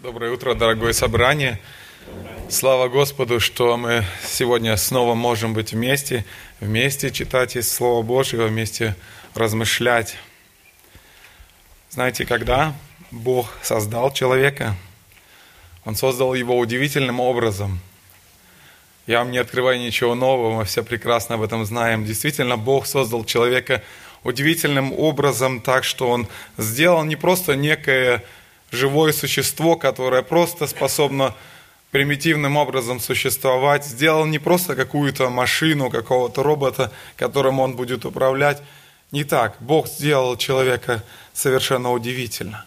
Доброе утро, дорогое собрание. Слава Господу, что мы сегодня снова можем быть вместе, вместе читать из Слова Божьего, вместе размышлять. Знаете, когда Бог создал человека, Он создал его удивительным образом. Я вам не открываю ничего нового, мы все прекрасно об этом знаем. Действительно, Бог создал человека удивительным образом так, что Он сделал не просто некое живое существо, которое просто способно примитивным образом существовать, сделал не просто какую-то машину, какого-то робота, которым он будет управлять. Не так. Бог сделал человека совершенно удивительно.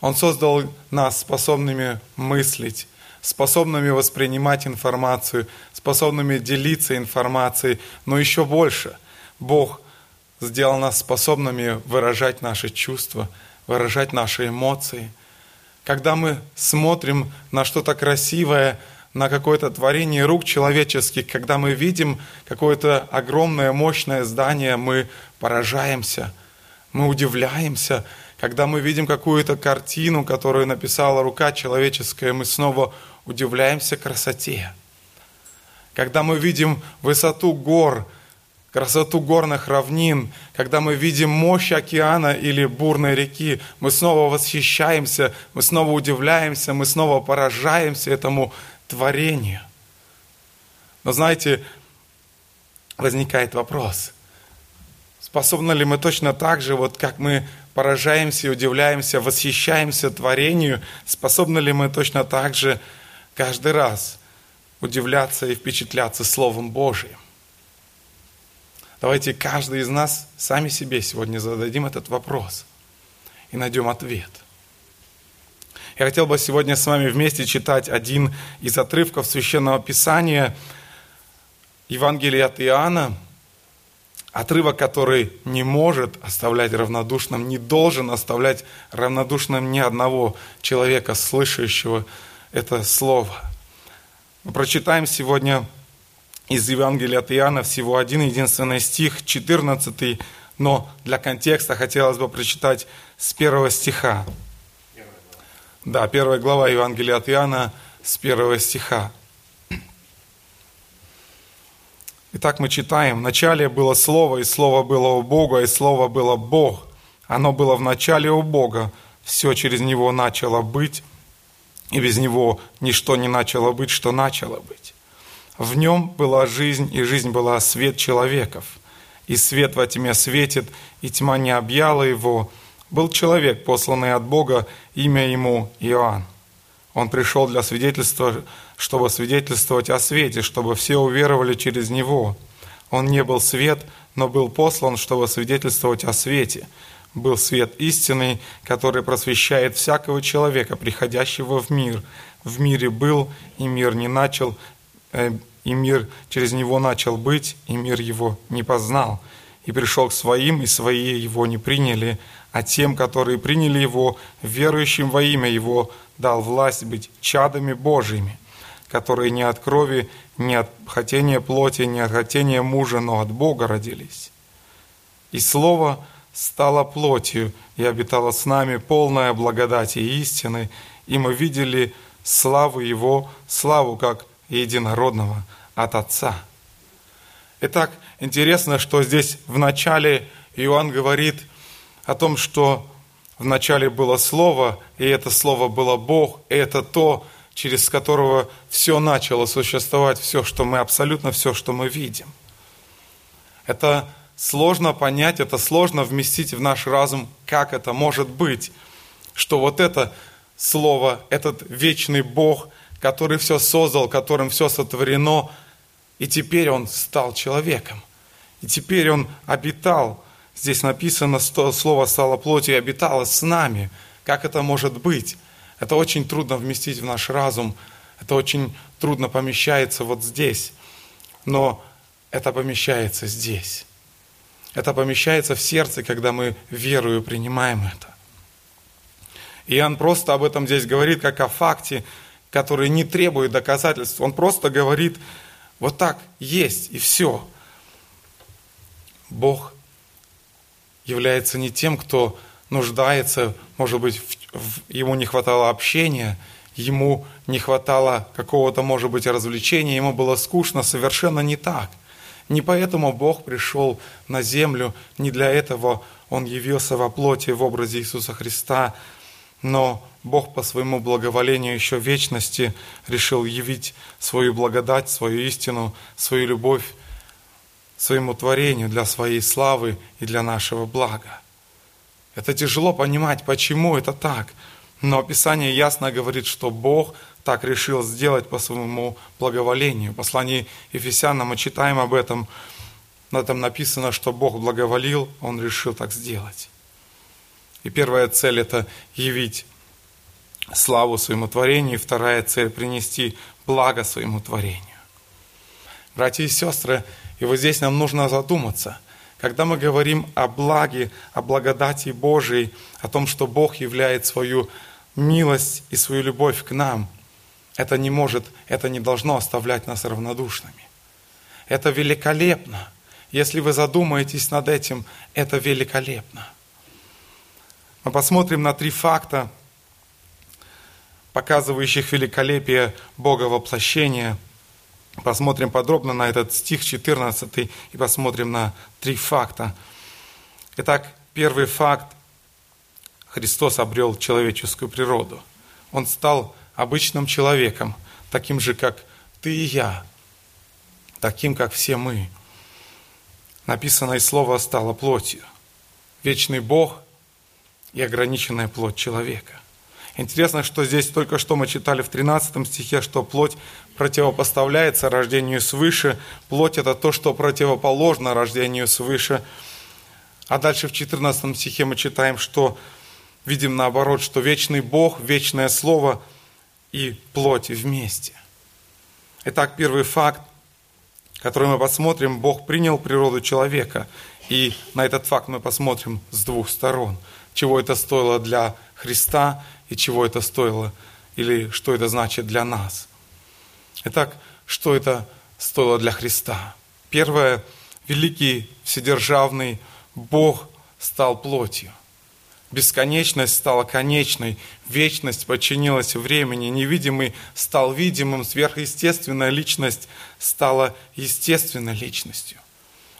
Он создал нас способными мыслить, способными воспринимать информацию, способными делиться информацией, но еще больше. Бог сделал нас способными выражать наши чувства, выражать наши эмоции – когда мы смотрим на что-то красивое, на какое-то творение рук человеческих, когда мы видим какое-то огромное, мощное здание, мы поражаемся, мы удивляемся. Когда мы видим какую-то картину, которую написала рука человеческая, мы снова удивляемся красоте. Когда мы видим высоту гор, красоту горных равнин, когда мы видим мощь океана или бурной реки, мы снова восхищаемся, мы снова удивляемся, мы снова поражаемся этому творению. Но знаете, возникает вопрос, способны ли мы точно так же, вот как мы поражаемся, удивляемся, восхищаемся творению, способны ли мы точно так же каждый раз удивляться и впечатляться Словом Божиим? Давайте каждый из нас сами себе сегодня зададим этот вопрос и найдем ответ. Я хотел бы сегодня с вами вместе читать один из отрывков Священного Писания Евангелия от Иоанна, отрывок, который не может оставлять равнодушным, не должен оставлять равнодушным ни одного человека, слышащего это слово. Мы прочитаем сегодня из Евангелия от Иоанна всего один единственный стих, 14, но для контекста хотелось бы прочитать с первого стиха. Да, первая глава Евангелия от Иоанна с первого стиха. Итак, мы читаем. В начале было Слово, и Слово было у Бога, и Слово было Бог. Оно было в начале у Бога. Все через Него начало быть, и без Него ничто не начало быть, что начало быть. В нем была жизнь, и жизнь была свет человеков. И свет во тьме светит, и тьма не объяла его. Был человек, посланный от Бога, имя ему Иоанн. Он пришел для свидетельства, чтобы свидетельствовать о свете, чтобы все уверовали через него. Он не был свет, но был послан, чтобы свидетельствовать о свете. Был свет истинный, который просвещает всякого человека, приходящего в мир. В мире был, и мир не начал, и мир через него начал быть, и мир его не познал. И пришел к своим, и свои его не приняли, а тем, которые приняли его, верующим во имя его, дал власть быть чадами Божьими, которые не от крови, не от хотения плоти, не от хотения мужа, но от Бога родились. И Слово стало плотью и обитало с нами полная благодати и истины, и мы видели славу Его, славу как единородного от Отца. Итак, интересно, что здесь в начале Иоанн говорит о том, что в начале было Слово, и это Слово было Бог, и это то, через которого все начало существовать, все, что мы, абсолютно все, что мы видим. Это сложно понять, это сложно вместить в наш разум, как это может быть, что вот это Слово, этот вечный Бог – который все создал, которым все сотворено, и теперь он стал человеком. И теперь он обитал. Здесь написано, слово стало плотью и обитало с нами. Как это может быть? Это очень трудно вместить в наш разум. Это очень трудно помещается вот здесь. Но это помещается здесь. Это помещается в сердце, когда мы верою принимаем это. Иоанн просто об этом здесь говорит, как о факте, который не требует доказательств. Он просто говорит, вот так есть и все. Бог является не тем, кто нуждается, может быть, в, в, ему не хватало общения, ему не хватало какого-то, может быть, развлечения, ему было скучно, совершенно не так. Не поэтому Бог пришел на землю, не для этого Он явился во плоти в образе Иисуса Христа, но Бог по своему благоволению еще вечности решил явить свою благодать, свою истину, свою любовь своему творению для своей славы и для нашего блага. Это тяжело понимать, почему это так – но Писание ясно говорит, что Бог так решил сделать по своему благоволению. В послании Ефесянам мы читаем об этом. На этом написано, что Бог благоволил, Он решил так сделать. И первая цель – это явить славу своему творению, и вторая цель – принести благо своему творению. Братья и сестры, и вот здесь нам нужно задуматься – когда мы говорим о благе, о благодати Божией, о том, что Бог являет свою милость и свою любовь к нам, это не может, это не должно оставлять нас равнодушными. Это великолепно. Если вы задумаетесь над этим, это великолепно. Мы посмотрим на три факта, показывающих великолепие Бога воплощения. Посмотрим подробно на этот стих 14 и посмотрим на три факта. Итак, первый факт Христос обрел человеческую природу. Он стал обычным человеком, таким же, как ты и я, таким, как все мы. Написанное слово стало плотью. Вечный Бог и ограниченная плоть человека. Интересно, что здесь только что мы читали в 13 стихе, что плоть противопоставляется рождению свыше. Плоть – это то, что противоположно рождению свыше. А дальше в 14 стихе мы читаем, что видим наоборот, что вечный Бог, вечное Слово и плоть вместе. Итак, первый факт, который мы посмотрим, Бог принял природу человека. И на этот факт мы посмотрим с двух сторон. Чего это стоило для Христа и чего это стоило, или что это значит для нас. Итак, что это стоило для Христа? Первое, великий, вседержавный Бог стал плотью – Бесконечность стала конечной, вечность подчинилась времени, невидимый стал видимым, сверхъестественная личность стала естественной личностью.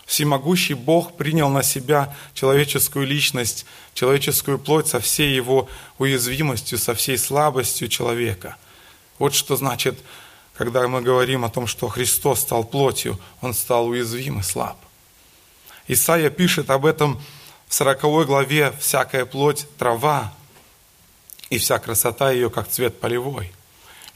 Всемогущий Бог принял на себя человеческую личность, человеческую плоть со всей его уязвимостью, со всей слабостью человека. Вот что значит, когда мы говорим о том, что Христос стал плотью, Он стал уязвим и слаб. Исаия пишет об этом в 40 главе «Всякая плоть – трава, и вся красота ее, как цвет полевой».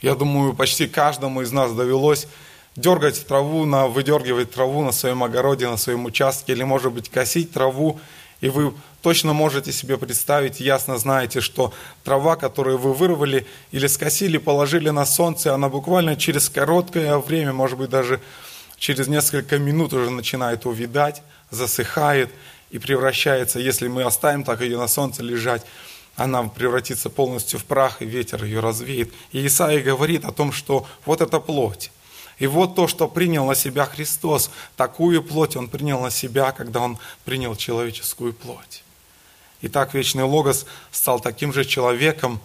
Я думаю, почти каждому из нас довелось дергать траву, на, выдергивать траву на своем огороде, на своем участке, или, может быть, косить траву, и вы точно можете себе представить, ясно знаете, что трава, которую вы вырвали или скосили, положили на солнце, она буквально через короткое время, может быть, даже через несколько минут уже начинает увидать, засыхает, и превращается, если мы оставим так ее на солнце лежать, она превратится полностью в прах, и ветер ее развеет. И Исаия говорит о том, что вот это плоть. И вот то, что принял на себя Христос, такую плоть Он принял на себя, когда Он принял человеческую плоть. И так Вечный Логос стал таким же человеком,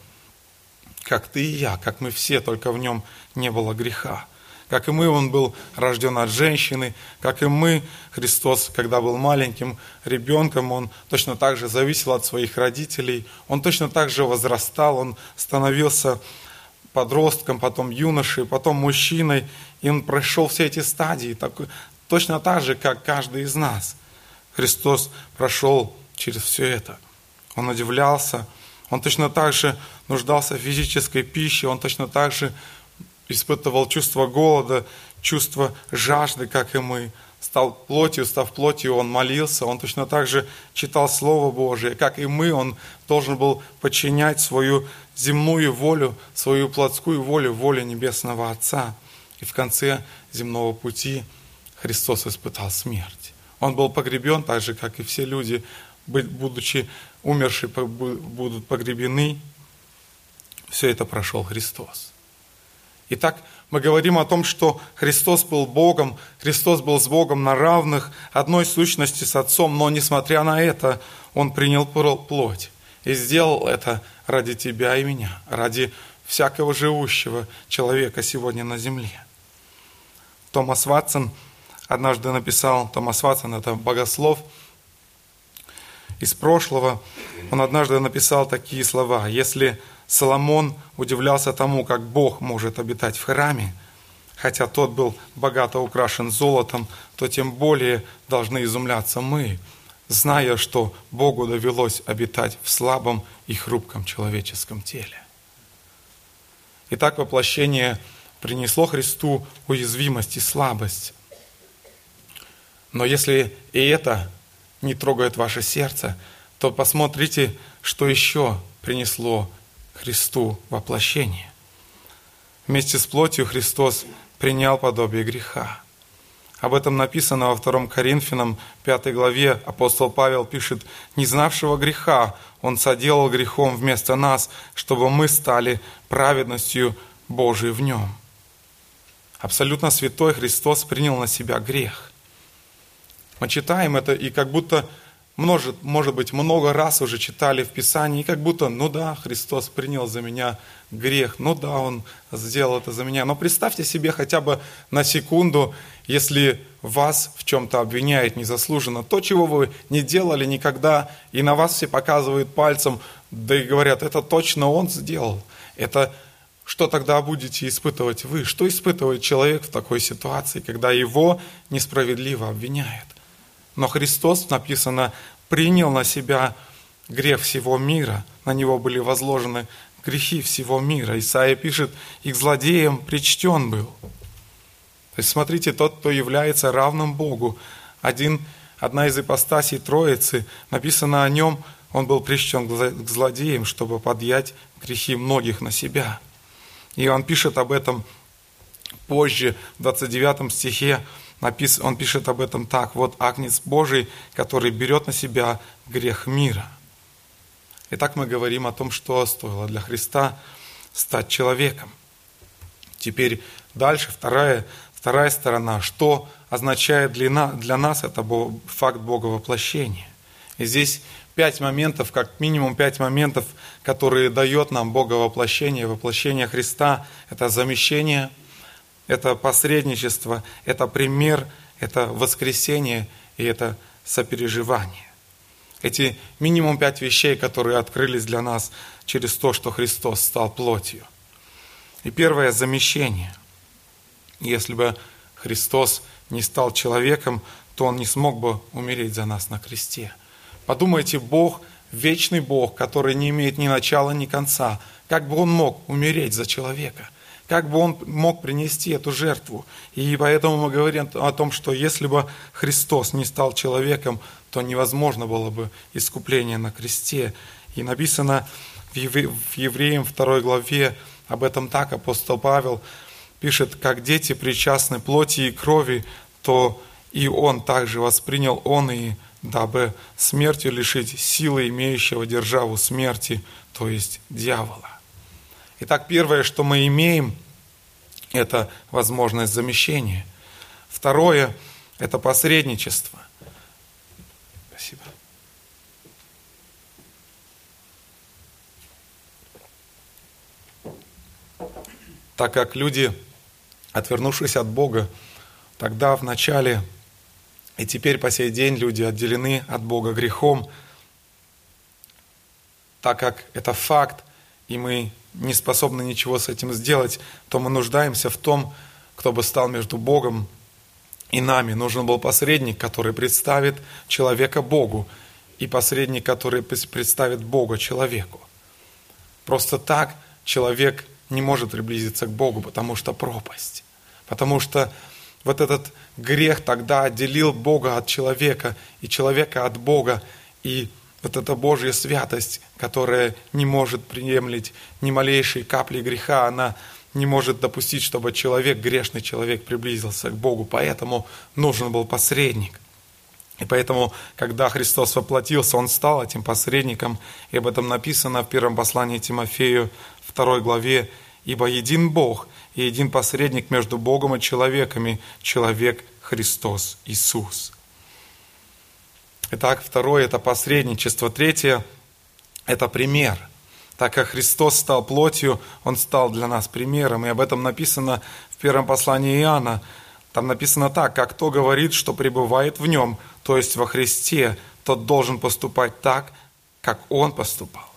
как ты и я, как мы все, только в нем не было греха. Как и мы, он был рожден от женщины, как и мы, Христос, когда был маленьким ребенком, он точно так же зависел от своих родителей, он точно так же возрастал, он становился подростком, потом юношей, потом мужчиной, и он прошел все эти стадии, так, точно так же, как каждый из нас. Христос прошел через все это. Он удивлялся, он точно так же нуждался в физической пище, он точно так же испытывал чувство голода, чувство жажды, как и мы. Стал плотью, став плотью, он молился, он точно так же читал Слово Божие, как и мы, он должен был подчинять свою земную волю, свою плотскую волю, воле Небесного Отца. И в конце земного пути Христос испытал смерть. Он был погребен так же, как и все люди, будучи умершие, будут погребены. Все это прошел Христос. Итак, мы говорим о том, что Христос был Богом, Христос был с Богом на равных, одной сущности с Отцом, но несмотря на это, Он принял плоть и сделал это ради тебя и меня, ради всякого живущего человека сегодня на земле. Томас Ватсон однажды написал, Томас Ватсон это богослов из прошлого, он однажды написал такие слова, если Соломон удивлялся тому, как Бог может обитать в храме, хотя тот был богато украшен золотом, то тем более должны изумляться мы, зная, что Богу довелось обитать в слабом и хрупком человеческом теле. Итак, воплощение принесло Христу уязвимость и слабость. Но если и это не трогает ваше сердце, то посмотрите, что еще принесло Христу воплощение. Вместе с плотью Христос принял подобие греха. Об этом написано во 2 Коринфянам 5 главе. Апостол Павел пишет, «Не знавшего греха Он соделал грехом вместо нас, чтобы мы стали праведностью Божией в Нем». Абсолютно святой Христос принял на себя грех. Мы читаем это, и как будто может, может быть, много раз уже читали в Писании, и как будто, ну да, Христос принял за меня грех, ну да, Он сделал это за меня. Но представьте себе хотя бы на секунду, если вас в чем-то обвиняет незаслуженно, то, чего вы не делали никогда, и на вас все показывают пальцем, да и говорят, это точно Он сделал. Это что тогда будете испытывать вы? Что испытывает человек в такой ситуации, когда его несправедливо обвиняют? Но Христос, написано, принял на себя грех всего мира, на него были возложены грехи всего мира. Исаия пишет, их злодеем причтен был. То есть смотрите, тот, кто является равным Богу, один, одна из ипостасей Троицы, написано о нем, он был причтен к злодеям, чтобы подъять грехи многих на себя. И он пишет об этом позже, в 29 стихе, он пишет об этом так. Вот Агнец Божий, который берет на себя грех мира. Итак, мы говорим о том, что стоило для Христа стать человеком. Теперь дальше вторая, вторая сторона. Что означает для, для нас это факт Бога воплощения? И здесь пять моментов, как минимум пять моментов, которые дает нам Бога воплощение, воплощение Христа. Это замещение – это посредничество, это пример, это воскресение и это сопереживание. Эти минимум пять вещей, которые открылись для нас через то, что Христос стал плотью. И первое – замещение. Если бы Христос не стал человеком, то Он не смог бы умереть за нас на кресте. Подумайте, Бог, вечный Бог, который не имеет ни начала, ни конца, как бы Он мог умереть за человека? Как бы он мог принести эту жертву? И поэтому мы говорим о том, что если бы Христос не стал человеком, то невозможно было бы искупление на кресте. И написано в Евреям 2 главе об этом так апостол Павел пишет, как дети причастны плоти и крови, то и он также воспринял он и дабы смертью лишить силы имеющего державу смерти, то есть дьявола. Итак, первое, что мы имеем, это возможность замещения. Второе – это посредничество. Спасибо. Так как люди, отвернувшись от Бога, тогда в начале и теперь по сей день люди отделены от Бога грехом, так как это факт, и мы не способны ничего с этим сделать, то мы нуждаемся в том, кто бы стал между Богом и нами. Нужен был посредник, который представит человека Богу, и посредник, который представит Бога человеку. Просто так человек не может приблизиться к Богу, потому что пропасть. Потому что вот этот грех тогда отделил Бога от человека, и человека от Бога, и вот эта Божья святость, которая не может приемлить ни малейшей капли греха, она не может допустить, чтобы человек, грешный человек, приблизился к Богу. Поэтому нужен был посредник. И поэтому, когда Христос воплотился, Он стал этим посредником. И об этом написано в первом послании Тимофею, второй главе. «Ибо един Бог и един посредник между Богом и человеками, человек Христос Иисус». Итак, второе – это посредничество. Третье – это пример. Так как Христос стал плотью, Он стал для нас примером. И об этом написано в первом послании Иоанна. Там написано так, как кто говорит, что пребывает в Нем, то есть во Христе, тот должен поступать так, как Он поступал.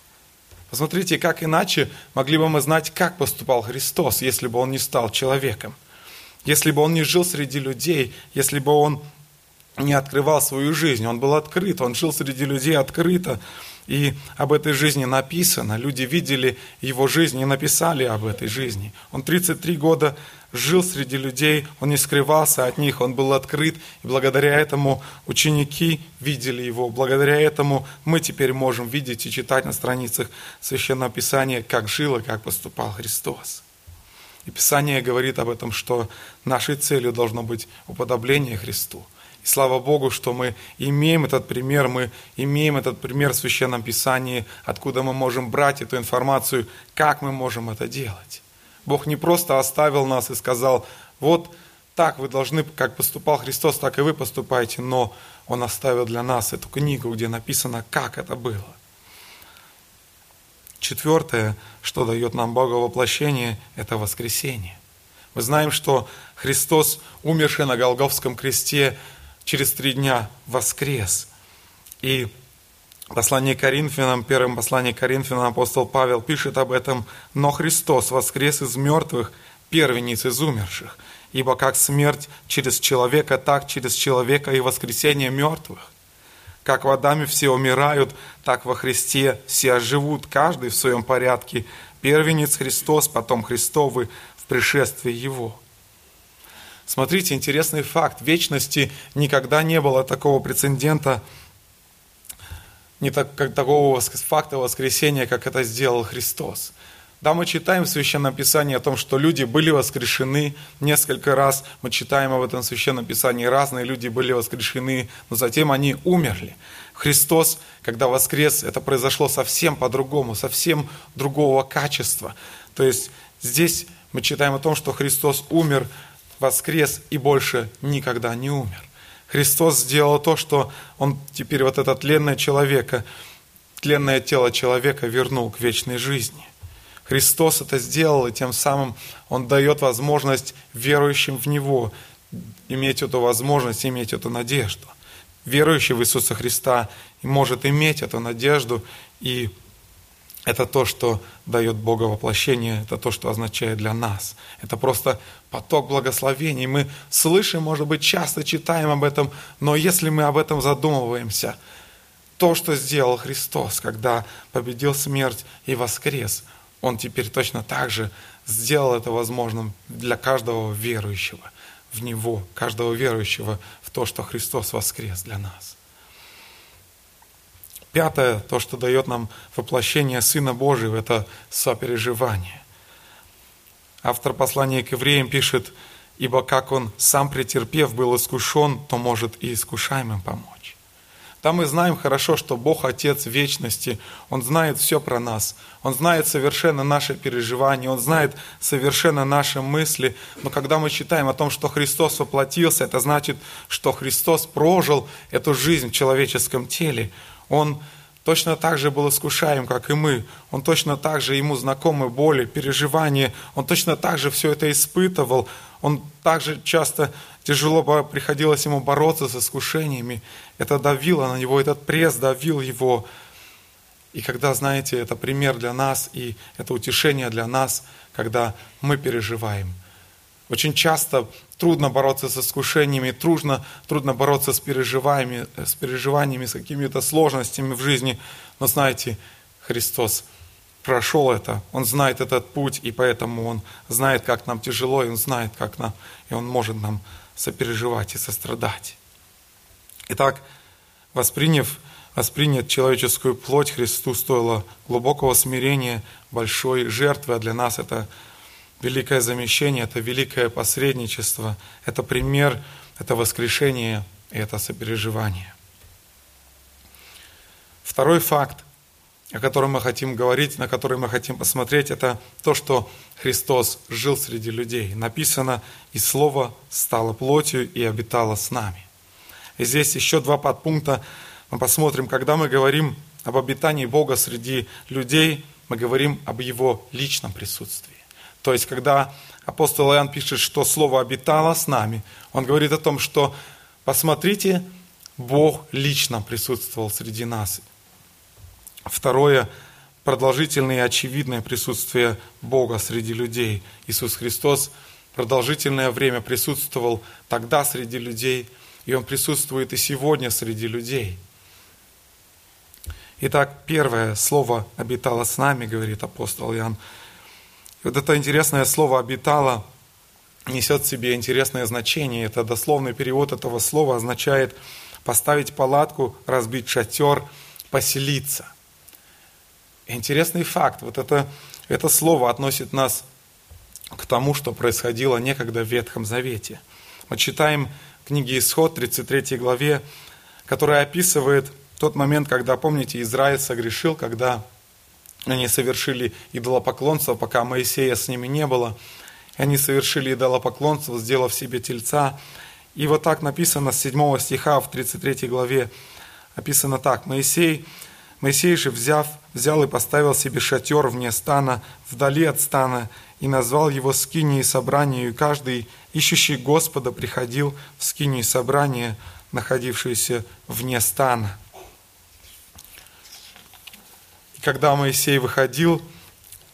Посмотрите, как иначе могли бы мы знать, как поступал Христос, если бы Он не стал человеком. Если бы Он не жил среди людей, если бы Он не открывал свою жизнь. Он был открыт, он жил среди людей открыто. И об этой жизни написано. Люди видели его жизнь и написали об этой жизни. Он 33 года жил среди людей, он не скрывался от них, он был открыт. И благодаря этому ученики видели его. Благодаря этому мы теперь можем видеть и читать на страницах Священного Писания, как жил и как поступал Христос. И Писание говорит об этом, что нашей целью должно быть уподобление Христу – и слава Богу, что мы имеем этот пример, мы имеем этот пример в Священном Писании, откуда мы можем брать эту информацию, как мы можем это делать. Бог не просто оставил нас и сказал, вот так вы должны, как поступал Христос, так и вы поступаете, но Он оставил для нас эту книгу, где написано, как это было. Четвертое, что дает нам Бога воплощение, это воскресение. Мы знаем, что Христос, умерший на Голговском кресте, через три дня воскрес. И послание Коринфянам, первым послание Коринфянам апостол Павел пишет об этом, «Но Христос воскрес из мертвых, первенец из умерших, ибо как смерть через человека, так через человека и воскресение мертвых. Как в Адаме все умирают, так во Христе все живут, каждый в своем порядке. Первенец Христос, потом Христовы в пришествии Его». Смотрите, интересный факт. В вечности никогда не было такого прецедента, не так, как, такого факта воскресения, как это сделал Христос. Да, мы читаем в Священном Писании о том, что люди были воскрешены несколько раз. Мы читаем об этом в Священном Писании. Разные люди были воскрешены, но затем они умерли. Христос, когда воскрес, это произошло совсем по-другому, совсем другого качества. То есть здесь мы читаем о том, что Христос умер воскрес и больше никогда не умер. Христос сделал то, что Он теперь вот это тленное человека, тленное тело человека вернул к вечной жизни. Христос это сделал, и тем самым Он дает возможность верующим в Него иметь эту возможность, иметь эту надежду. Верующий в Иисуса Христа может иметь эту надежду и это то, что дает Бога воплощение, это то, что означает для нас. Это просто поток благословений. Мы слышим, может быть, часто читаем об этом, но если мы об этом задумываемся, то, что сделал Христос, когда победил смерть и воскрес, Он теперь точно так же сделал это возможным для каждого верующего в Него, каждого верующего в то, что Христос воскрес для нас. Пятое, то, что дает нам воплощение Сына Божьего, это сопереживание. Автор послания к евреям пишет, «Ибо как он, сам претерпев, был искушен, то может и искушаемым помочь». Там мы знаем хорошо, что Бог Отец Вечности, Он знает все про нас, Он знает совершенно наши переживания, Он знает совершенно наши мысли. Но когда мы читаем о том, что Христос воплотился, это значит, что Христос прожил эту жизнь в человеческом теле. Он точно так же был искушаем, как и мы. Он точно так же, ему знакомы боли, переживания. Он точно так же все это испытывал. Он также часто тяжело приходилось ему бороться с искушениями. Это давило на него, этот пресс давил его. И когда, знаете, это пример для нас, и это утешение для нас, когда мы переживаем. Очень часто трудно бороться с искушениями, трудно, трудно бороться с переживаниями, с переживаниями, с какими-то сложностями в жизни. Но знаете, Христос прошел это, Он знает этот путь, и поэтому Он знает, как нам тяжело, и Он знает, как нам, и Он может нам сопереживать и сострадать. Итак, восприняв, воспринять человеческую плоть Христу стоило глубокого смирения, большой жертвы, а для нас это великое замещение, это великое посредничество, это пример, это воскрешение и это сопереживание. Второй факт, о котором мы хотим говорить, на который мы хотим посмотреть, это то, что Христос жил среди людей. Написано, и Слово стало плотью и обитало с нами. И здесь еще два подпункта. Мы посмотрим, когда мы говорим об обитании Бога среди людей, мы говорим об Его личном присутствии. То есть, когда апостол Иоанн пишет, что Слово обитало с нами, он говорит о том, что посмотрите, Бог лично присутствовал среди нас. Второе, продолжительное и очевидное присутствие Бога среди людей. Иисус Христос продолжительное время присутствовал тогда среди людей, и Он присутствует и сегодня среди людей. Итак, первое слово «обитало с нами», говорит апостол Иоанн. Вот это интересное слово «обитало» несет в себе интересное значение. Это дословный перевод этого слова означает поставить палатку, разбить шатер, поселиться. Интересный факт. Вот это, это слово относит нас к тому, что происходило некогда в Ветхом Завете. Мы читаем книги Исход, 33 главе, которая описывает тот момент, когда, помните, Израиль согрешил, когда они совершили идолопоклонство, пока Моисея с ними не было. Они совершили идолопоклонство, сделав себе тельца. И вот так написано с 7 стиха в 33 главе. Описано так. Моисей, Моисей же, взяв, взял и поставил себе шатер вне стана, вдали от стана, и назвал его скинией собранию, и каждый, ищущий Господа, приходил в скинии собрания, находившееся вне стана. Когда Моисей выходил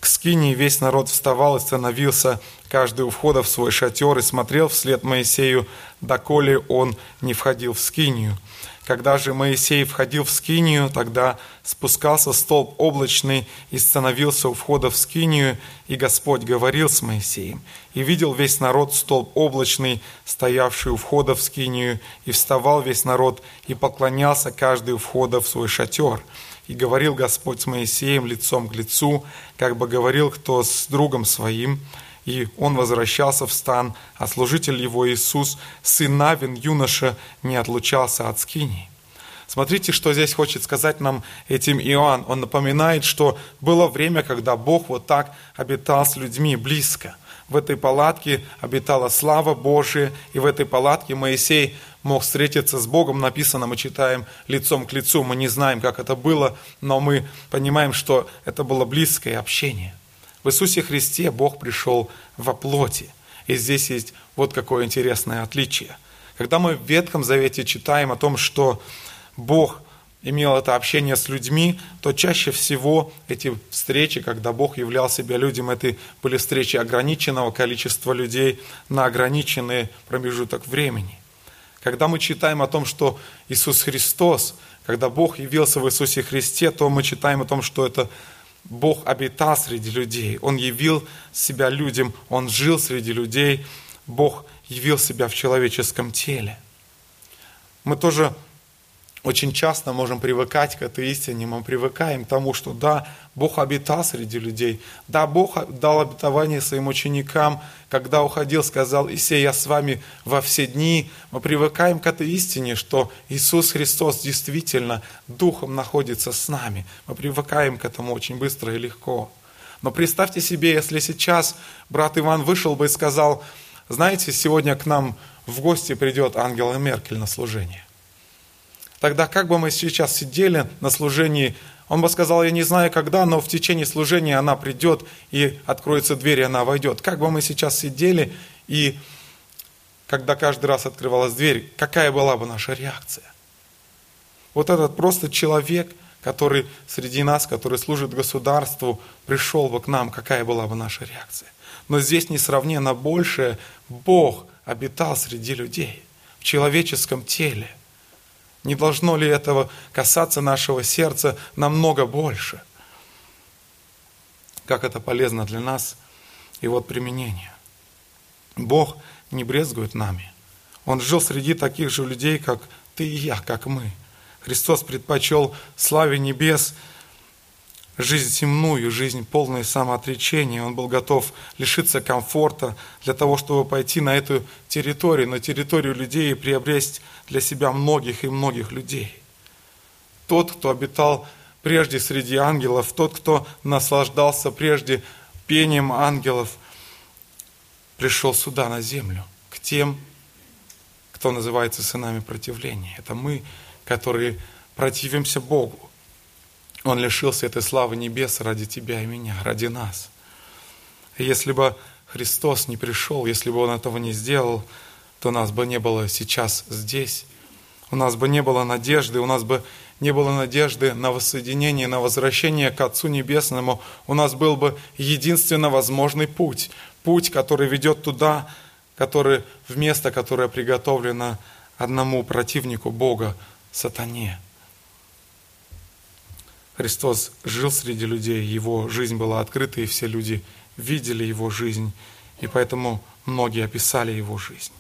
к скинии, весь народ вставал и становился каждый у входа в свой шатер и смотрел вслед Моисею, доколе он не входил в скинию. Когда же Моисей входил в скинию, тогда спускался столб облачный и становился у входа в скинию, и Господь говорил с Моисеем. И видел весь народ столб облачный, стоявший у входа в скинию, и вставал весь народ, и поклонялся каждый у входа в свой шатер. И говорил Господь с Моисеем лицом к лицу, как бы говорил кто с другом своим, и он возвращался в стан, а служитель его Иисус, сын Навин, юноша, не отлучался от скинии. Смотрите, что здесь хочет сказать нам этим Иоанн. Он напоминает, что было время, когда Бог вот так обитал с людьми близко. В этой палатке обитала слава Божия, и в этой палатке Моисей мог встретиться с Богом. Написано, мы читаем лицом к лицу, мы не знаем, как это было, но мы понимаем, что это было близкое общение – в Иисусе Христе Бог пришел во плоти. И здесь есть вот какое интересное отличие. Когда мы в Ветхом Завете читаем о том, что Бог имел это общение с людьми, то чаще всего эти встречи, когда Бог являл себя людям, это были встречи ограниченного количества людей на ограниченный промежуток времени. Когда мы читаем о том, что Иисус Христос, когда Бог явился в Иисусе Христе, то мы читаем о том, что это Бог обитал среди людей, Он явил себя людям, Он жил среди людей, Бог явил себя в человеческом теле. Мы тоже очень часто можем привыкать к этой истине, мы привыкаем к тому, что да, Бог обитал среди людей, да, Бог дал обетование своим ученикам, когда уходил, сказал, Исей, я с вами во все дни. Мы привыкаем к этой истине, что Иисус Христос действительно Духом находится с нами. Мы привыкаем к этому очень быстро и легко. Но представьте себе, если сейчас брат Иван вышел бы и сказал, знаете, сегодня к нам в гости придет Ангела Меркель на служение. Тогда как бы мы сейчас сидели на служении, он бы сказал, я не знаю когда, но в течение служения она придет и откроется дверь, и она войдет. Как бы мы сейчас сидели, и когда каждый раз открывалась дверь, какая была бы наша реакция? Вот этот просто человек, который среди нас, который служит государству, пришел бы к нам, какая была бы наша реакция? Но здесь несравненно больше Бог обитал среди людей в человеческом теле – не должно ли этого касаться нашего сердца намного больше? Как это полезно для нас и вот применение. Бог не брезгует нами. Он жил среди таких же людей, как ты и я, как мы. Христос предпочел славе небес – жизнь земную, жизнь полной самоотречения. Он был готов лишиться комфорта для того, чтобы пойти на эту территорию, на территорию людей и приобрести для себя многих и многих людей. Тот, кто обитал прежде среди ангелов, тот, кто наслаждался прежде пением ангелов, пришел сюда, на землю, к тем, кто называется сынами противления. Это мы, которые противимся Богу, Он лишился этой славы небес ради тебя и меня, ради нас. И если бы Христос не пришел, если бы Он этого не сделал, то нас бы не было сейчас здесь. У нас бы не было надежды, у нас бы не было надежды на воссоединение, на возвращение к Отцу Небесному. У нас был бы единственно возможный путь. Путь, который ведет туда, который, в место, которое приготовлено одному противнику Бога, сатане. Христос жил среди людей, Его жизнь была открыта, и все люди видели Его жизнь, и поэтому многие описали Его жизнь.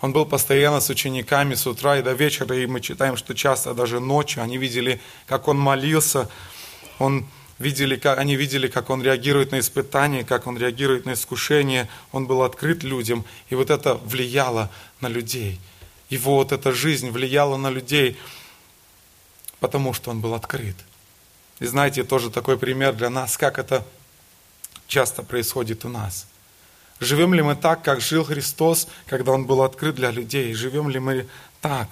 Он был постоянно с учениками с утра и до вечера, и мы читаем, что часто даже ночью они видели, как он молился, он видели, как, они видели, как он реагирует на испытания, как он реагирует на искушения. Он был открыт людям, и вот это влияло на людей. Его вот эта жизнь влияла на людей, потому что он был открыт. И знаете, тоже такой пример для нас, как это часто происходит у нас – Живем ли мы так, как жил Христос, когда Он был открыт для людей? Живем ли мы так?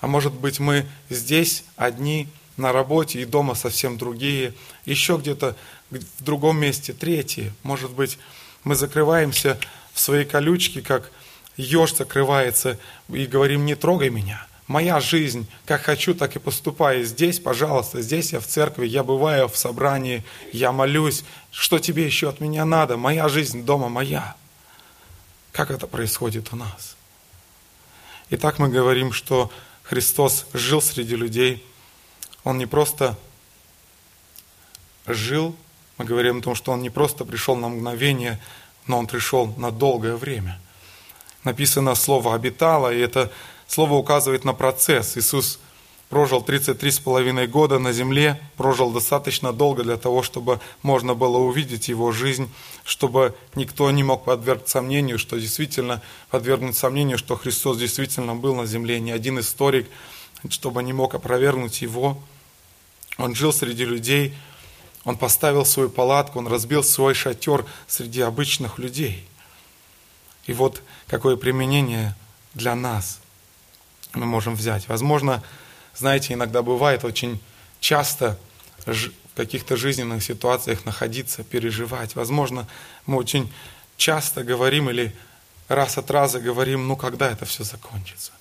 А может быть, мы здесь одни, на работе и дома совсем другие, еще где-то в другом месте третьи. Может быть, мы закрываемся в своей колючке, как еж закрывается, и говорим, не трогай меня – Моя жизнь, как хочу, так и поступаю. Здесь, пожалуйста, здесь я в церкви, я бываю в собрании, я молюсь. Что тебе еще от меня надо? Моя жизнь дома моя. Как это происходит у нас? Итак, мы говорим, что Христос жил среди людей. Он не просто жил, мы говорим о том, что Он не просто пришел на мгновение, но Он пришел на долгое время. Написано слово «обитало», и это Слово указывает на процесс. Иисус прожил 33 с половиной года на земле, прожил достаточно долго для того, чтобы можно было увидеть его жизнь, чтобы никто не мог подвергнуть сомнению, что действительно подвергнуть сомнению, что Христос действительно был на земле. Ни один историк, чтобы не мог опровергнуть его. Он жил среди людей, он поставил свою палатку, он разбил свой шатер среди обычных людей. И вот какое применение для нас – мы можем взять. Возможно, знаете, иногда бывает очень часто в каких-то жизненных ситуациях находиться, переживать. Возможно, мы очень часто говорим или раз от раза говорим, ну когда это все закончится?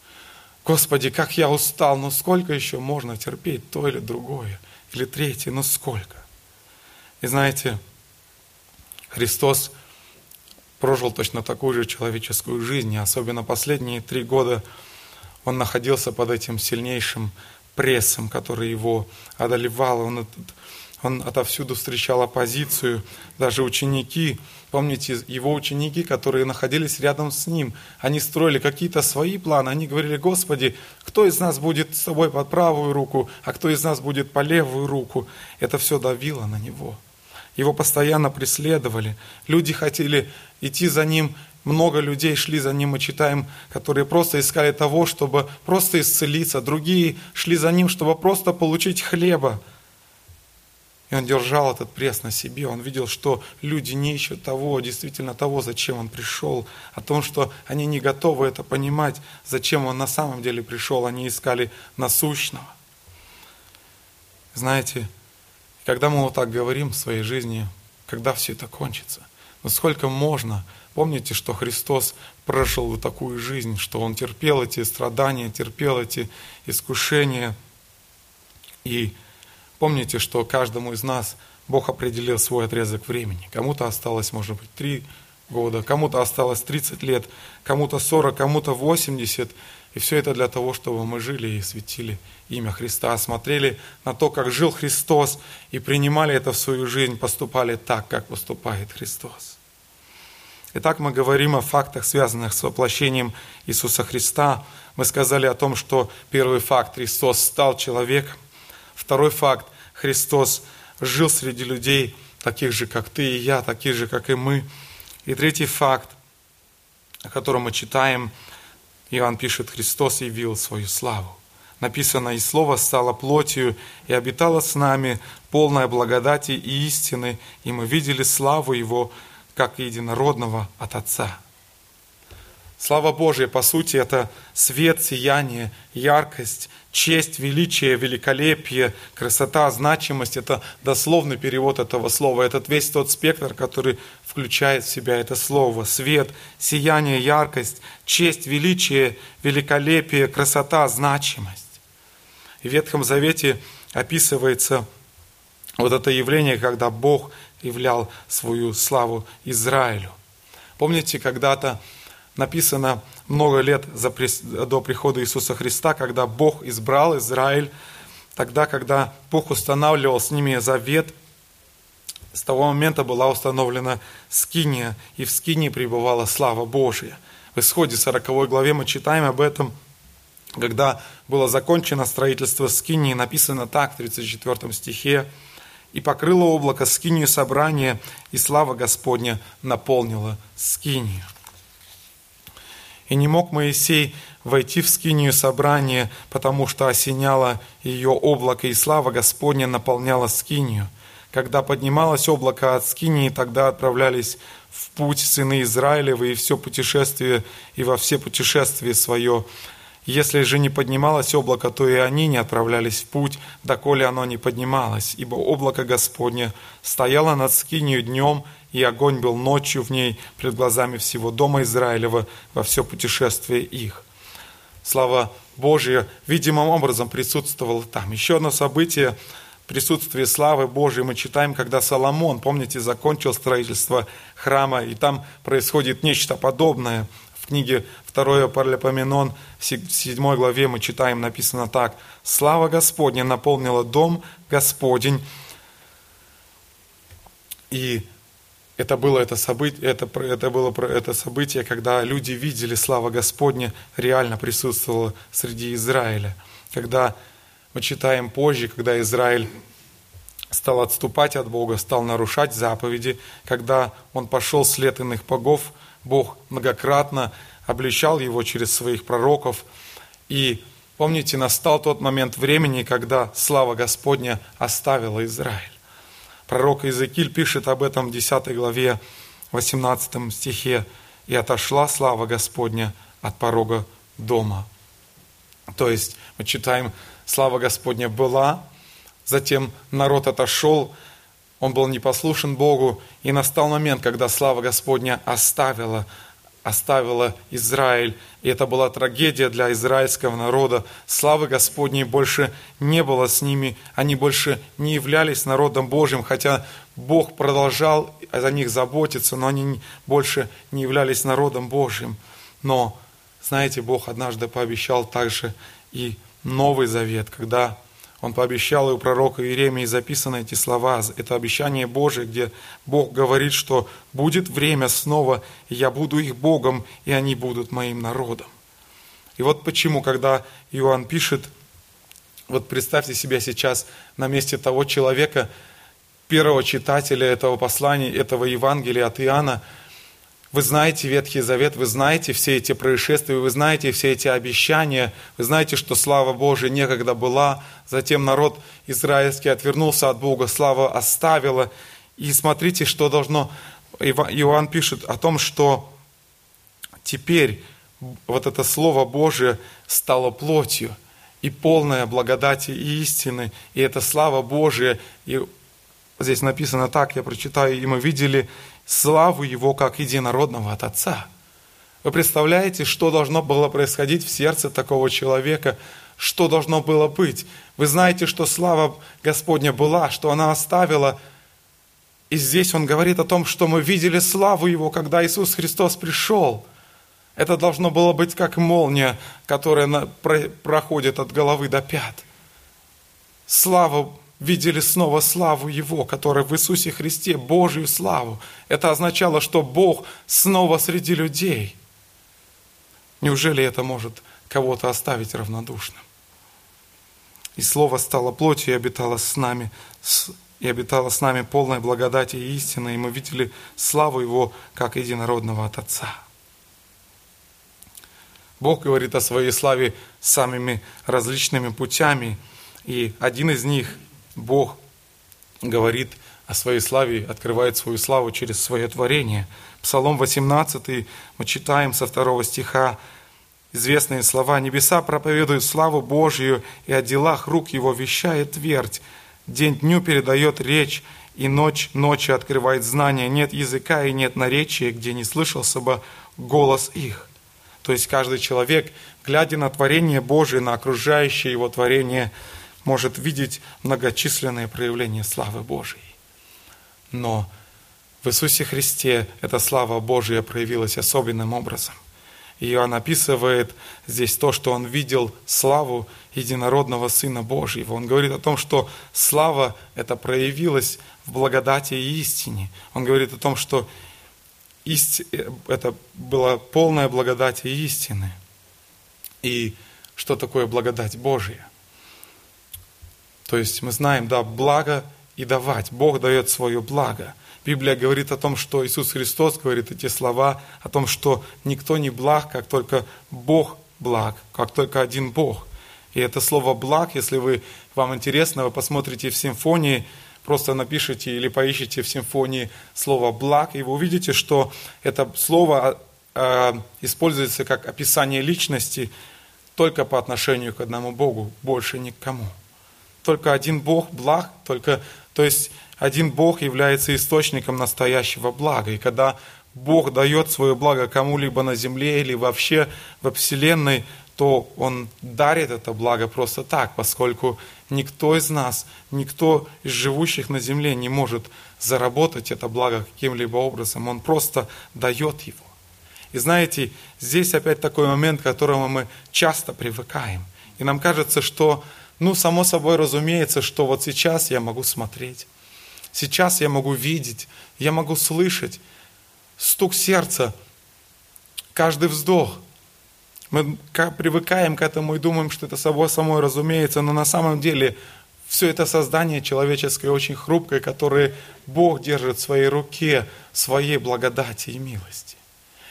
Господи, как я устал, ну сколько еще можно терпеть то или другое, или третье, ну сколько? И знаете, Христос прожил точно такую же человеческую жизнь, и особенно последние три года – он находился под этим сильнейшим прессом, который его одолевал. Он, он отовсюду встречал оппозицию. Даже ученики, помните, его ученики, которые находились рядом с ним, они строили какие-то свои планы. Они говорили, Господи, кто из нас будет с тобой под правую руку, а кто из нас будет по левую руку? Это все давило на него. Его постоянно преследовали. Люди хотели идти за ним много людей шли за ним, мы читаем, которые просто искали того, чтобы просто исцелиться. Другие шли за ним, чтобы просто получить хлеба. И он держал этот пресс на себе. Он видел, что люди не ищут того, действительно того, зачем он пришел. О том, что они не готовы это понимать, зачем он на самом деле пришел. Они искали насущного. Знаете, когда мы вот так говорим в своей жизни, когда все это кончится, но сколько можно Помните, что Христос прошел вот такую жизнь, что Он терпел эти страдания, терпел эти искушения. И помните, что каждому из нас Бог определил свой отрезок времени. Кому-то осталось, может быть, три года, кому-то осталось 30 лет, кому-то 40, кому-то 80. И все это для того, чтобы мы жили и светили имя Христа, смотрели на то, как жил Христос, и принимали это в свою жизнь, поступали так, как поступает Христос. Итак, мы говорим о фактах, связанных с воплощением Иисуса Христа. Мы сказали о том, что первый факт – Христос стал человеком. Второй факт – Христос жил среди людей, таких же, как ты и я, таких же, как и мы. И третий факт, о котором мы читаем, Иоанн пишет, Христос явил свою славу. Написано, «И Слово стало плотью, и обитало с нами, полное благодати и истины, и мы видели славу Его, как единородного от Отца. Слава Божия, по сути, это свет, сияние, яркость, честь, величие, великолепие, красота, значимость. Это дословный перевод этого слова. Этот весь тот спектр, который включает в себя это слово. Свет, сияние, яркость, честь, величие, великолепие, красота, значимость. В Ветхом Завете описывается вот это явление, когда Бог являл свою славу Израилю. Помните, когда-то написано много лет до прихода Иисуса Христа, когда Бог избрал Израиль, тогда, когда Бог устанавливал с ними завет, с того момента была установлена скиния, и в скинии пребывала слава Божия. В исходе 40 главе мы читаем об этом, когда было закончено строительство скинии, написано так в 34 стихе, «И покрыло облако скинию собрания, и слава Господня наполнила скинию». И не мог Моисей войти в скинию собрания, потому что осеняло ее облако, и слава Господня наполняла скинию. Когда поднималось облако от скинии, тогда отправлялись в путь сыны Израилевы и все путешествие, и во все путешествие свое. Если же не поднималось облако, то и они не отправлялись в путь, доколе оно не поднималось, ибо облако Господне стояло над скинию днем, и огонь был ночью в ней пред глазами всего дома Израилева во все путешествие их. Слава Божия видимым образом присутствовала там. Еще одно событие присутствие славы Божией мы читаем, когда Соломон, помните, закончил строительство храма, и там происходит нечто подобное. В книге 2 Паралипоменон, в 7 главе мы читаем, написано так. «Слава Господня наполнила дом Господень, и это было это событие, это, это было это событие, когда люди видели слава Господня реально присутствовала среди Израиля. Когда мы читаем позже, когда Израиль стал отступать от Бога, стал нарушать заповеди, когда он пошел след иных богов, Бог многократно обличал его через своих пророков. И помните, настал тот момент времени, когда слава Господня оставила Израиль. Пророк Иезекииль пишет об этом в 10 главе, 18 стихе. «И отошла слава Господня от порога дома». То есть мы читаем, слава Господня была, затем народ отошел, он был непослушен Богу, и настал момент, когда слава Господня оставила оставила Израиль. И это была трагедия для израильского народа. Славы Господней больше не было с ними. Они больше не являлись народом Божьим, хотя Бог продолжал за них заботиться, но они больше не являлись народом Божьим. Но, знаете, Бог однажды пообещал также и Новый Завет, когда он пообещал, и у пророка Иеремии записаны эти слова. Это обещание Божие, где Бог говорит, что будет время снова, и я буду их Богом, и они будут моим народом. И вот почему, когда Иоанн пишет, вот представьте себя сейчас на месте того человека, первого читателя этого послания, этого Евангелия от Иоанна – вы знаете Ветхий Завет, вы знаете все эти происшествия, вы знаете все эти обещания, вы знаете, что слава Божия некогда была, затем народ израильский отвернулся от Бога, слава оставила. И смотрите, что должно... Иоанн пишет о том, что теперь вот это Слово Божие стало плотью, и полная благодати и истины, и это слава Божия. И здесь написано так, я прочитаю, и мы видели славу Его как единородного от Отца. Вы представляете, что должно было происходить в сердце такого человека, что должно было быть? Вы знаете, что слава Господня была, что она оставила. И здесь он говорит о том, что мы видели славу Его, когда Иисус Христос пришел. Это должно было быть как молния, которая проходит от головы до пят. Слава видели снова славу Его, которая в Иисусе Христе, Божью славу. Это означало, что Бог снова среди людей. Неужели это может кого-то оставить равнодушным? И Слово стало плотью и обитало с нами, и обитало с нами полной благодати и истины, и мы видели славу Его, как единородного от Отца. Бог говорит о своей славе самыми различными путями, и один из них Бог говорит о своей славе открывает свою славу через свое творение. Псалом 18 мы читаем со второго стиха известные слова. «Небеса проповедуют славу Божью, и о делах рук Его вещает твердь. День дню передает речь, и ночь ночи открывает знания. Нет языка и нет наречия, где не слышался бы голос их». То есть каждый человек, глядя на творение Божие, на окружающее его творение, может видеть многочисленные проявления славы Божией. Но в Иисусе Христе эта слава Божия проявилась особенным образом. Иоанн описывает здесь то, что он видел славу единородного Сына Божьего. Он говорит о том, что слава это проявилась в благодати и истине. Он говорит о том, что ист... это была полная благодать и истины. И что такое благодать Божья? То есть мы знаем, да, благо и давать. Бог дает свое благо. Библия говорит о том, что Иисус Христос говорит эти слова, о том, что никто не благ, как только Бог благ, как только один Бог. И это слово «благ», если вы, вам интересно, вы посмотрите в симфонии, просто напишите или поищите в симфонии слово «благ», и вы увидите, что это слово э, используется как описание личности только по отношению к одному Богу, больше никому. Только один Бог благ, только то есть один Бог является источником настоящего блага. И когда Бог дает свое благо кому-либо на земле или вообще во Вселенной, то Он дарит это благо просто так, поскольку никто из нас, никто из живущих на земле не может заработать это благо каким-либо образом. Он просто дает его. И знаете, здесь опять такой момент, к которому мы часто привыкаем. И нам кажется, что ну, само собой разумеется, что вот сейчас я могу смотреть, сейчас я могу видеть, я могу слышать стук сердца, каждый вздох. Мы привыкаем к этому и думаем, что это собой самой разумеется, но на самом деле все это создание человеческое очень хрупкое, которое Бог держит в своей руке, своей благодати и милости.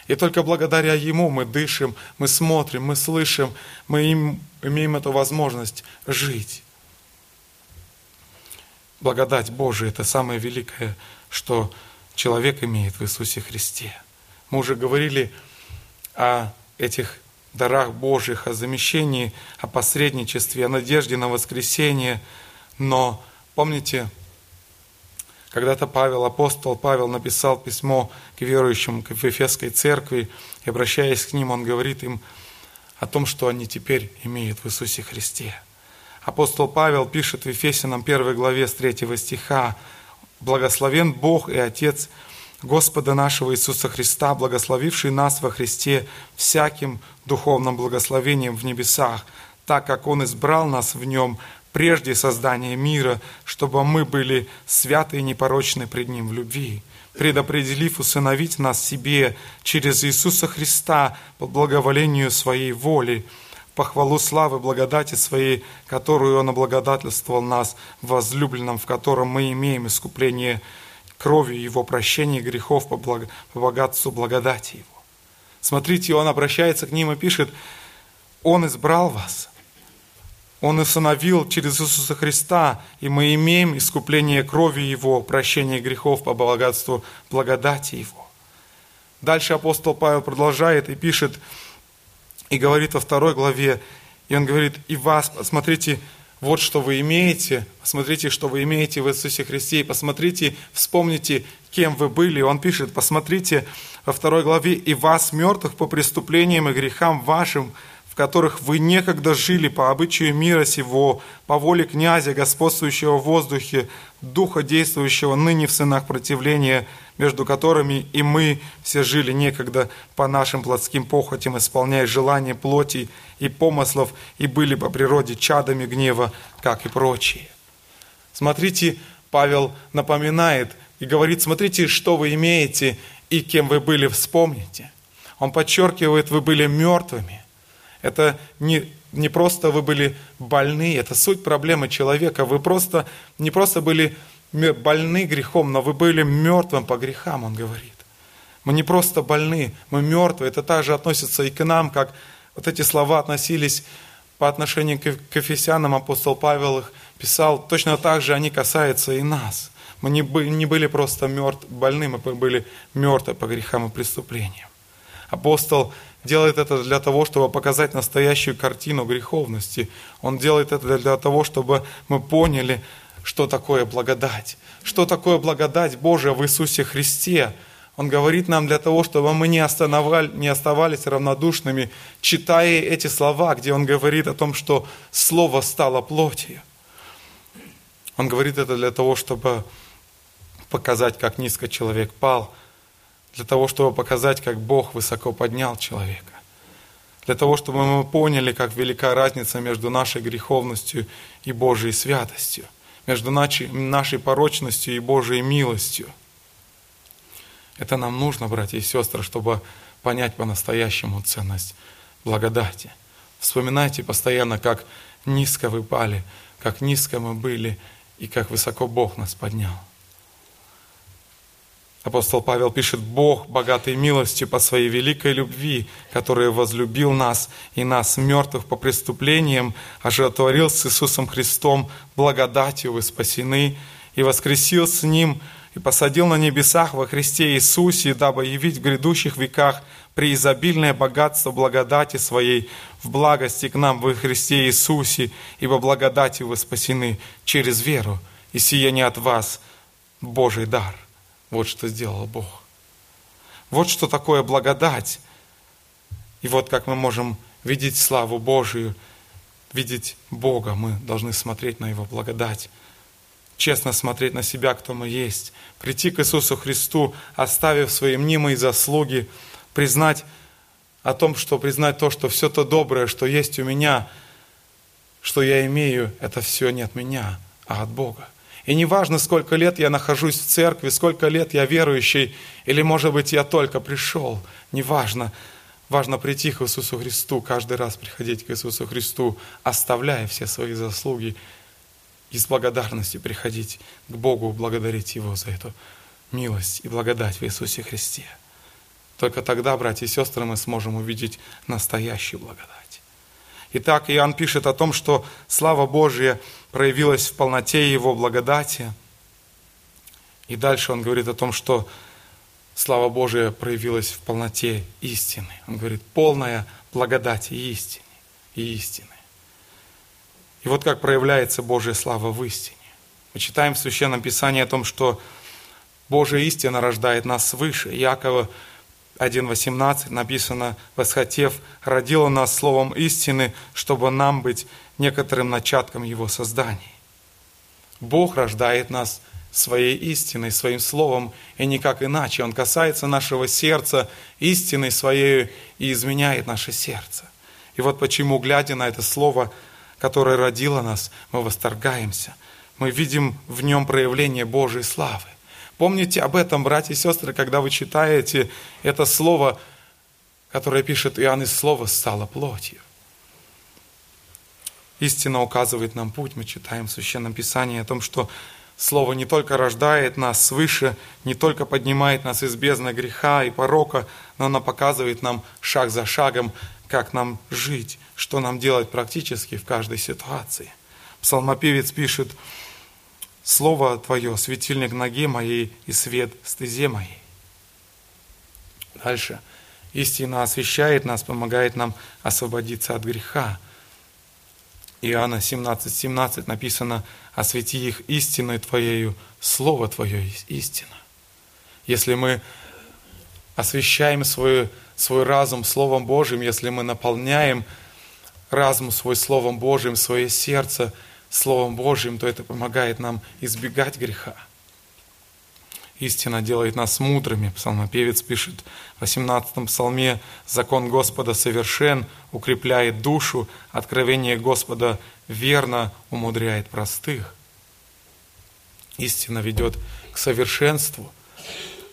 И только благодаря Ему мы дышим, мы смотрим, мы слышим, мы им, имеем эту возможность жить. Благодать Божия – это самое великое, что человек имеет в Иисусе Христе. Мы уже говорили о этих дарах Божьих, о замещении, о посредничестве, о надежде на воскресение. Но помните, когда-то Павел, апостол Павел написал письмо к верующим, к Ефесской церкви, и обращаясь к ним, он говорит им о том, что они теперь имеют в Иисусе Христе. Апостол Павел пишет в Ефесянам 1 главе с 3 стиха «Благословен Бог и Отец Господа нашего Иисуса Христа, благословивший нас во Христе всяким духовным благословением в небесах, так как Он избрал нас в Нем прежде создания мира, чтобы мы были святы и непорочны пред Ним в любви, предопределив усыновить нас себе через Иисуса Христа по благоволению Своей воли, похвалу славы благодати Своей, которую Он облагодательствовал нас возлюбленном, в котором мы имеем искупление кровью Его прощения грехов по, благо, по богатству благодати Его. Смотрите, Он обращается к ним и пишет, Он избрал вас – он усыновил через Иисуса Христа, и мы имеем искупление крови Его, прощение грехов по богатству благодати Его. Дальше апостол Павел продолжает и пишет, и говорит во второй главе, и он говорит, и вас, посмотрите, вот что вы имеете, посмотрите, что вы имеете в Иисусе Христе, и посмотрите, вспомните, кем вы были. Он пишет, посмотрите во второй главе, и вас, мертвых по преступлениям и грехам вашим, в которых вы некогда жили по обычаю мира сего, по воле князя, господствующего в воздухе, духа, действующего ныне в сынах противления, между которыми и мы все жили некогда по нашим плотским похотям, исполняя желания плоти и помыслов, и были по природе чадами гнева, как и прочие. Смотрите, Павел напоминает и говорит, смотрите, что вы имеете и кем вы были, вспомните. Он подчеркивает, вы были мертвыми это не, не просто вы были больны, это суть проблемы человека. Вы просто, не просто были больны грехом, но вы были мертвым по грехам, он говорит. Мы не просто больны, мы мертвы. Это также относится и к нам, как вот эти слова относились по отношению к Ефесянам, апостол Павел их писал, точно так же они касаются и нас. Мы не были просто мертв, больны, мы были мертвы по грехам и преступлениям. Апостол делает это для того, чтобы показать настоящую картину греховности. Он делает это для того, чтобы мы поняли, что такое благодать. Что такое благодать Божия в Иисусе Христе. Он говорит нам для того, чтобы мы не, не оставались равнодушными, читая эти слова, где он говорит о том, что Слово стало плотью. Он говорит это для того, чтобы показать, как низко человек пал, для того, чтобы показать, как Бог высоко поднял человека, для того, чтобы мы поняли, как велика разница между нашей греховностью и Божьей святостью, между нашей, порочностью и Божьей милостью. Это нам нужно, братья и сестры, чтобы понять по-настоящему ценность благодати. Вспоминайте постоянно, как низко вы пали, как низко мы были и как высоко Бог нас поднял. Апостол Павел пишет, Бог, богатый милостью по своей великой любви, который возлюбил нас и нас, мертвых по преступлениям, оживотворил с Иисусом Христом, благодатью вы спасены, и воскресил с Ним, и посадил на небесах во Христе Иисусе, дабы явить в грядущих веках преизобильное богатство благодати Своей в благости к нам во Христе Иисусе, ибо благодатью вы спасены через веру, и сие не от вас, Божий дар. Вот что сделал Бог. Вот что такое благодать. И вот как мы можем видеть славу Божию, видеть Бога, мы должны смотреть на Его благодать, честно смотреть на себя, кто мы есть, прийти к Иисусу Христу, оставив свои мнимые заслуги, признать о том, что признать то, что все то доброе, что есть у меня, что я имею, это все не от меня, а от Бога. И не важно, сколько лет я нахожусь в церкви, сколько лет я верующий, или, может быть, я только пришел, не важно. Важно прийти к Иисусу Христу, каждый раз приходить к Иисусу Христу, оставляя все свои заслуги, и с благодарностью приходить к Богу, благодарить Его за эту милость и благодать в Иисусе Христе. Только тогда, братья и сестры, мы сможем увидеть настоящую благодать. Итак, Иоанн пишет о том, что слава Божья – проявилась в полноте Его благодати. И дальше он говорит о том, что слава Божия проявилась в полноте истины. Он говорит, полная благодать и истины. И истины. И вот как проявляется Божья слава в истине. Мы читаем в Священном Писании о том, что Божья истина рождает нас свыше. Якова 1.18 написано, «Восхотев, родила нас словом истины, чтобы нам быть некоторым начатком Его создания». Бог рождает нас своей истиной, своим словом, и никак иначе. Он касается нашего сердца истиной своей и изменяет наше сердце. И вот почему, глядя на это слово, которое родило нас, мы восторгаемся. Мы видим в нем проявление Божьей славы. Помните об этом, братья и сестры, когда вы читаете это слово, которое пишет Иоанн из слова «стало плотью». Истина указывает нам путь. Мы читаем в Священном Писании о том, что Слово не только рождает нас свыше, не только поднимает нас из бездны греха и порока, но оно показывает нам шаг за шагом, как нам жить, что нам делать практически в каждой ситуации. Псалмопевец пишет, Слово Твое, светильник ноге моей и свет стезе моей. Дальше. Истина освящает нас, помогает нам освободиться от греха. Иоанна 17, 17 написано, освети их истиной Твоею, Слово Твое истина. Если мы освещаем свой, свой разум Словом Божьим, если мы наполняем разум свой Словом Божьим, свое сердце – Словом Божьим, то это помогает нам избегать греха. Истина делает нас мудрыми. Псалмопевец пишет в 18 псалме «Закон Господа совершен, укрепляет душу, откровение Господа верно умудряет простых». Истина ведет к совершенству.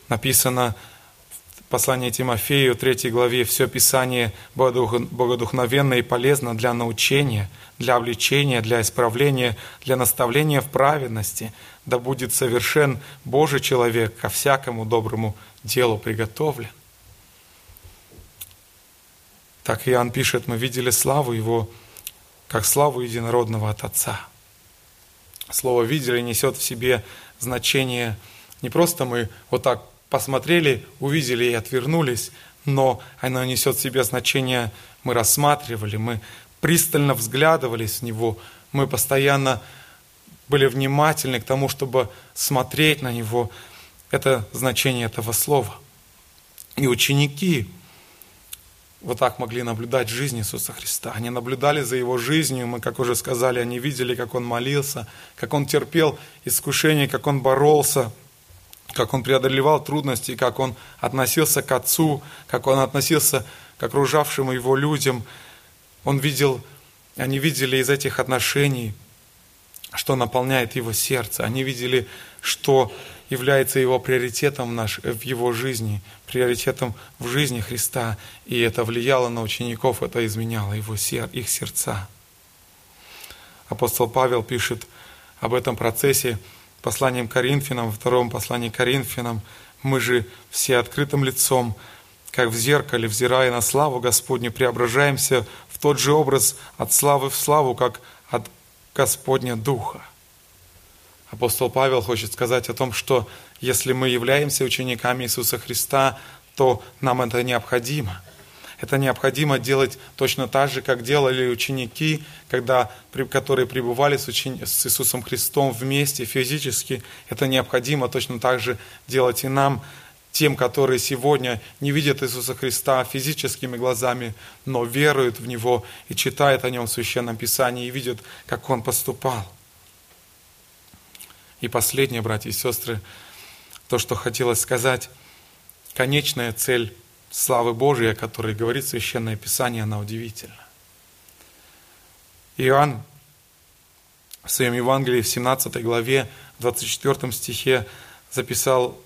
Написано Послание Тимофею, 3 главе, все Писание богодухновенно и полезно для научения, для обличения, для исправления, для наставления в праведности, да будет совершен Божий человек ко всякому доброму делу приготовлен. Так Иоанн пишет, мы видели славу Его, как славу единородного от Отца. Слово «видели» несет в себе значение не просто мы вот так посмотрели, увидели и отвернулись, но оно несет в себе значение, мы рассматривали, мы пристально взглядывались в него, мы постоянно были внимательны к тому, чтобы смотреть на него. Это значение этого слова. И ученики вот так могли наблюдать жизнь Иисуса Христа. Они наблюдали за Его жизнью, мы, как уже сказали, они видели, как Он молился, как Он терпел искушение, как Он боролся, как Он преодолевал трудности, как Он относился к Отцу, как Он относился к окружавшим Его людям. Он видел, они видели из этих отношений, что наполняет Его сердце. Они видели, что является его приоритетом наш, в его жизни, приоритетом в жизни Христа. И это влияло на учеников, это изменяло его, их сердца. Апостол Павел пишет об этом процессе посланием Коринфянам, во втором послании Коринфянам. Мы же все открытым лицом, как в зеркале, взирая на славу Господню, преображаемся в тот же образ от славы в славу, как от Господня Духа. Апостол Павел хочет сказать о том, что если мы являемся учениками Иисуса Христа, то нам это необходимо. Это необходимо делать точно так же, как делали ученики, когда, которые пребывали с, учени, с Иисусом Христом вместе физически. Это необходимо точно так же делать и нам, тем, которые сегодня не видят Иисуса Христа физическими глазами, но веруют в Него и читают о Нем в Священном Писании и видят, как Он поступал. И последнее, братья и сестры, то, что хотелось сказать, конечная цель славы Божией, о которой говорит Священное Писание, она удивительна. Иоанн в своем Евангелии в 17 главе, 24 стихе записал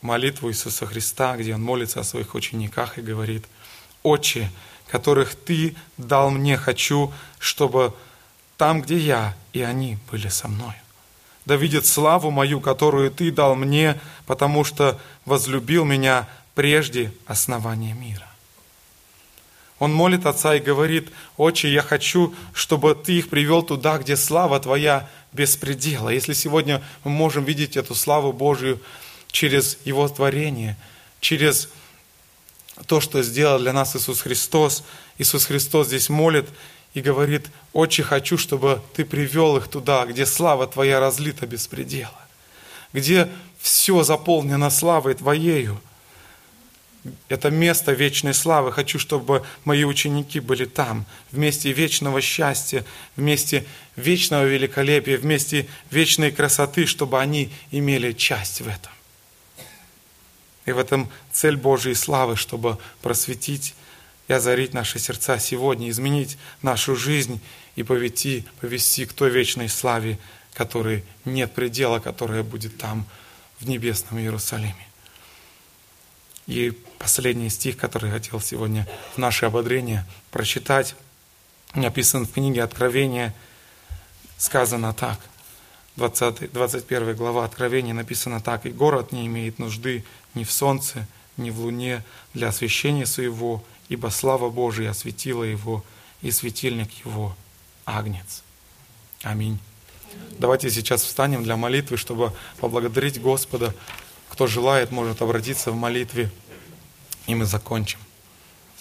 молитву Иисуса Христа, где он молится о своих учениках и говорит, «Отче, которых Ты дал мне, хочу, чтобы там, где я, и они были со мной» да видит славу мою, которую Ты дал мне, потому что возлюбил меня прежде основания мира. Он молит Отца и говорит, «Отче, я хочу, чтобы Ты их привел туда, где слава Твоя без предела». Если сегодня мы можем видеть эту славу Божию через Его творение, через то, что сделал для нас Иисус Христос, Иисус Христос здесь молит и говорит, «Отче, хочу, чтобы Ты привел их туда, где слава Твоя разлита без предела, где все заполнено славой Твоею. Это место вечной славы. Хочу, чтобы мои ученики были там, вместе вечного счастья, вместе вечного великолепия, вместе вечной красоты, чтобы они имели часть в этом. И в этом цель Божьей славы, чтобы просветить и озарить наши сердца сегодня, изменить нашу жизнь и повести, повести к той вечной славе, которой нет предела, которая будет там, в небесном Иерусалиме. И последний стих, который хотел сегодня в наше ободрение прочитать, написан в книге Откровения, сказано так, 20, 21 глава Откровения написано так, «И город не имеет нужды ни в солнце, ни в луне для освящения своего, ибо слава Божия осветила его, и светильник его – Агнец. Аминь. Давайте сейчас встанем для молитвы, чтобы поблагодарить Господа. Кто желает, может обратиться в молитве, и мы закончим.